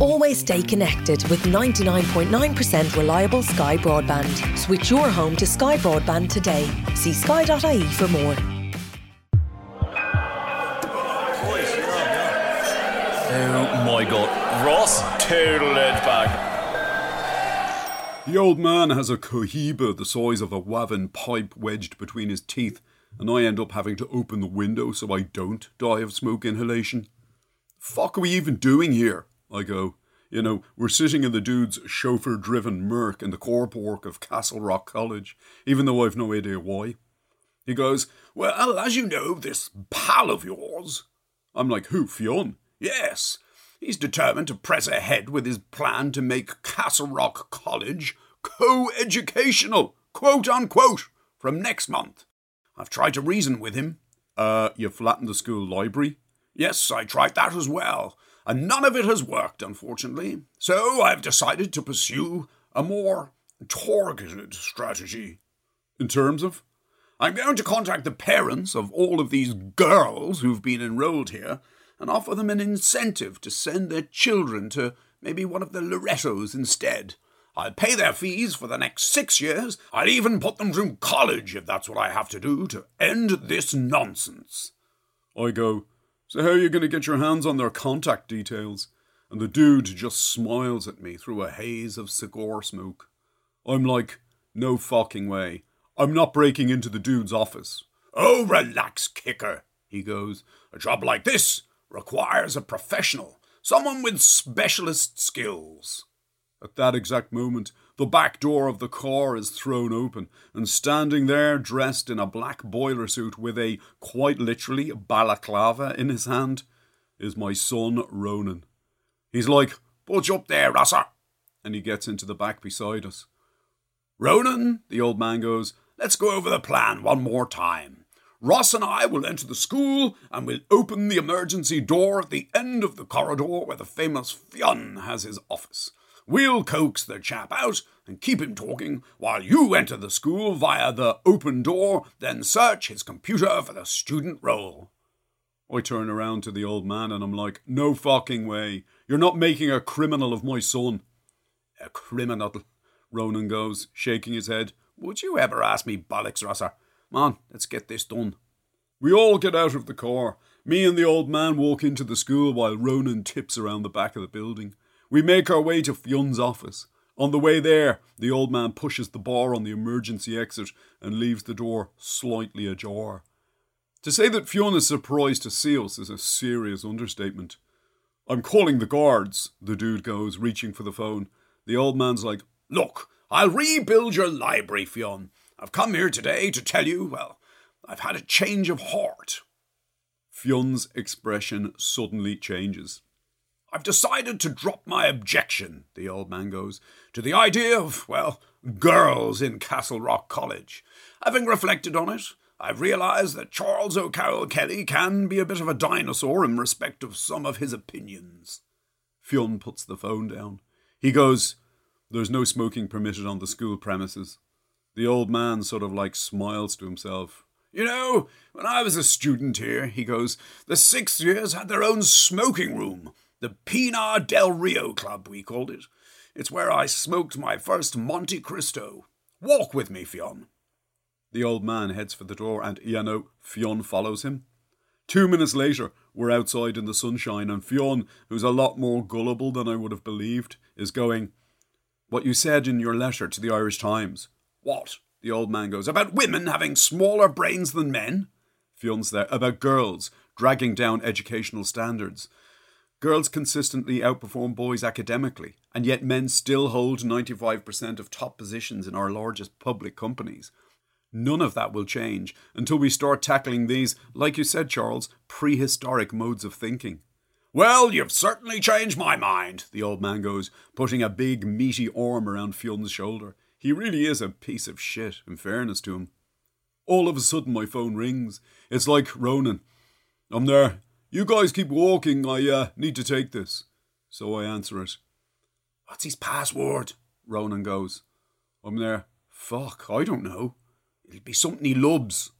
Always stay connected with 99.9% reliable Sky Broadband. Switch your home to Sky Broadband today. See sky.ie for more. Oh my god. Ross total it back. The old man has a cohiba the size of a Wavin pipe wedged between his teeth, and I end up having to open the window so I don't die of smoke inhalation. Fuck are we even doing here? I go. You know, we're sitting in the dude's chauffeur driven Merc in the car park of Castle Rock College, even though I've no idea why. He goes, Well, as you know, this pal of yours. I'm like, Who, Fionn? Yes. He's determined to press ahead with his plan to make Castle Rock College co educational, quote unquote, from next month. I've tried to reason with him. Uh, you flattened the school library? Yes, I tried that as well, and none of it has worked, unfortunately. So I've decided to pursue a more targeted strategy. In terms of? I'm going to contact the parents of all of these girls who've been enrolled here and offer them an incentive to send their children to maybe one of the Lorettos instead. I'll pay their fees for the next six years. I'll even put them through college if that's what I have to do to end this nonsense. I go, So, how are you going to get your hands on their contact details? And the dude just smiles at me through a haze of cigar smoke. I'm like, No fucking way. I'm not breaking into the dude's office. Oh, relax, kicker, he goes. A job like this requires a professional, someone with specialist skills. At that exact moment, the back door of the car is thrown open, and standing there, dressed in a black boiler suit with a, quite literally, balaclava in his hand, is my son Ronan. He's like, Put up there, Rosser! And he gets into the back beside us. Ronan, the old man goes, let's go over the plan one more time. Ross and I will enter the school and we'll open the emergency door at the end of the corridor where the famous Fionn has his office. We'll coax the chap out and keep him talking while you enter the school via the open door, then search his computer for the student roll. I turn around to the old man and I'm like, no fucking way. You're not making a criminal of my son. A criminal, Ronan goes, shaking his head. Would you ever ask me bollocks, Rosser? Man, let's get this done. We all get out of the car. Me and the old man walk into the school while Ronan tips around the back of the building. We make our way to Fionn's office. On the way there, the old man pushes the bar on the emergency exit and leaves the door slightly ajar. To say that Fionn is surprised to see us is a serious understatement. I'm calling the guards, the dude goes, reaching for the phone. The old man's like, Look, I'll rebuild your library, Fionn. I've come here today to tell you, well, I've had a change of heart. Fionn's expression suddenly changes. I've decided to drop my objection, the old man goes, to the idea of, well, girls in Castle Rock College. Having reflected on it, I've realised that Charles O'Carroll Kelly can be a bit of a dinosaur in respect of some of his opinions. Fionn puts the phone down. He goes, There's no smoking permitted on the school premises. The old man sort of like smiles to himself. You know, when I was a student here, he goes, the sixth years had their own smoking room. The Pinar del Rio Club, we called it. It's where I smoked my first Monte Cristo. Walk with me, Fionn. The old man heads for the door, and, know, Fionn follows him. Two minutes later, we're outside in the sunshine, and Fionn, who's a lot more gullible than I would have believed, is going, What you said in your letter to the Irish Times. What? The old man goes, About women having smaller brains than men? Fionn's there. About girls dragging down educational standards. Girls consistently outperform boys academically, and yet men still hold 95% of top positions in our largest public companies. None of that will change until we start tackling these, like you said, Charles, prehistoric modes of thinking. Well, you've certainly changed my mind, the old man goes, putting a big, meaty arm around Fionn's shoulder. He really is a piece of shit, in fairness to him. All of a sudden, my phone rings. It's like Ronan. I'm there. You guys keep walking. I uh, need to take this. So I answer it. What's his password? Ronan goes. I'm there. Fuck, I don't know. It'll be something he loves.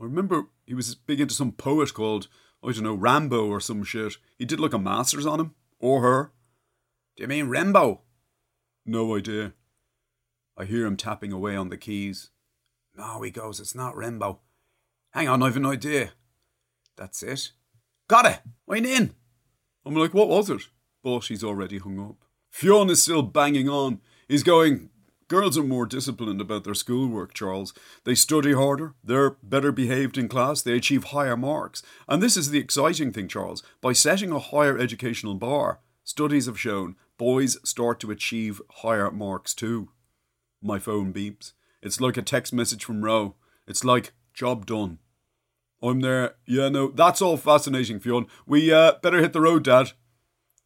I remember he was big into some poet called, I don't know, Rambo or some shit. He did like a master's on him. Or her. Do you mean Rimbaud? No idea. I hear him tapping away on the keys. No, he goes, it's not Rimbaud. Hang on, I've an idea. That's it. Got it. Went in. I'm like, what was it? Oh, but he's already hung up. Fionn is still banging on. He's going, Girls are more disciplined about their schoolwork, Charles. They study harder, they're better behaved in class, they achieve higher marks. And this is the exciting thing, Charles. By setting a higher educational bar, studies have shown boys start to achieve higher marks too. My phone beeps. It's like a text message from Roe. It's like, job done. I'm there. Yeah, no, that's all fascinating, Fionn. We uh, better hit the road, Dad.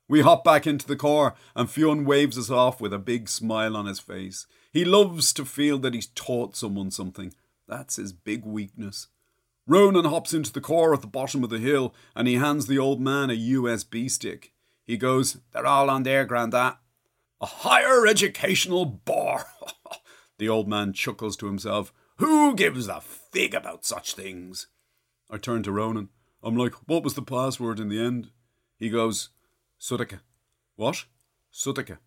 We hop back into the car, and Fionn waves us off with a big smile on his face. He loves to feel that he's taught someone something. That's his big weakness. Ronan hops into the car at the bottom of the hill, and he hands the old man a USB stick. He goes, They're all on there, Grandad. A higher educational bar. the old man chuckles to himself. Who gives a fig about such things? I turn to Ronan. I'm like, What was the password in the end? He goes, Sudika. What? Sudika.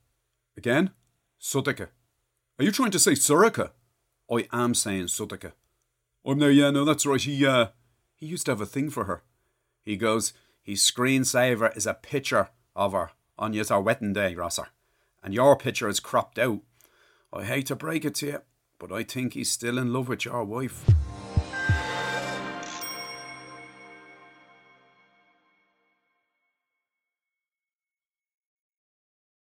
Again? Sudika. Are you trying to say Sorcha? I am saying Sudika. I'm there, yeah, no, that's right. He, uh, he used to have a thing for her. He goes, his screensaver is a picture of her on yous our wedding day, Rosser. And your picture is cropped out. I hate to break it to you, but I think he's still in love with your wife.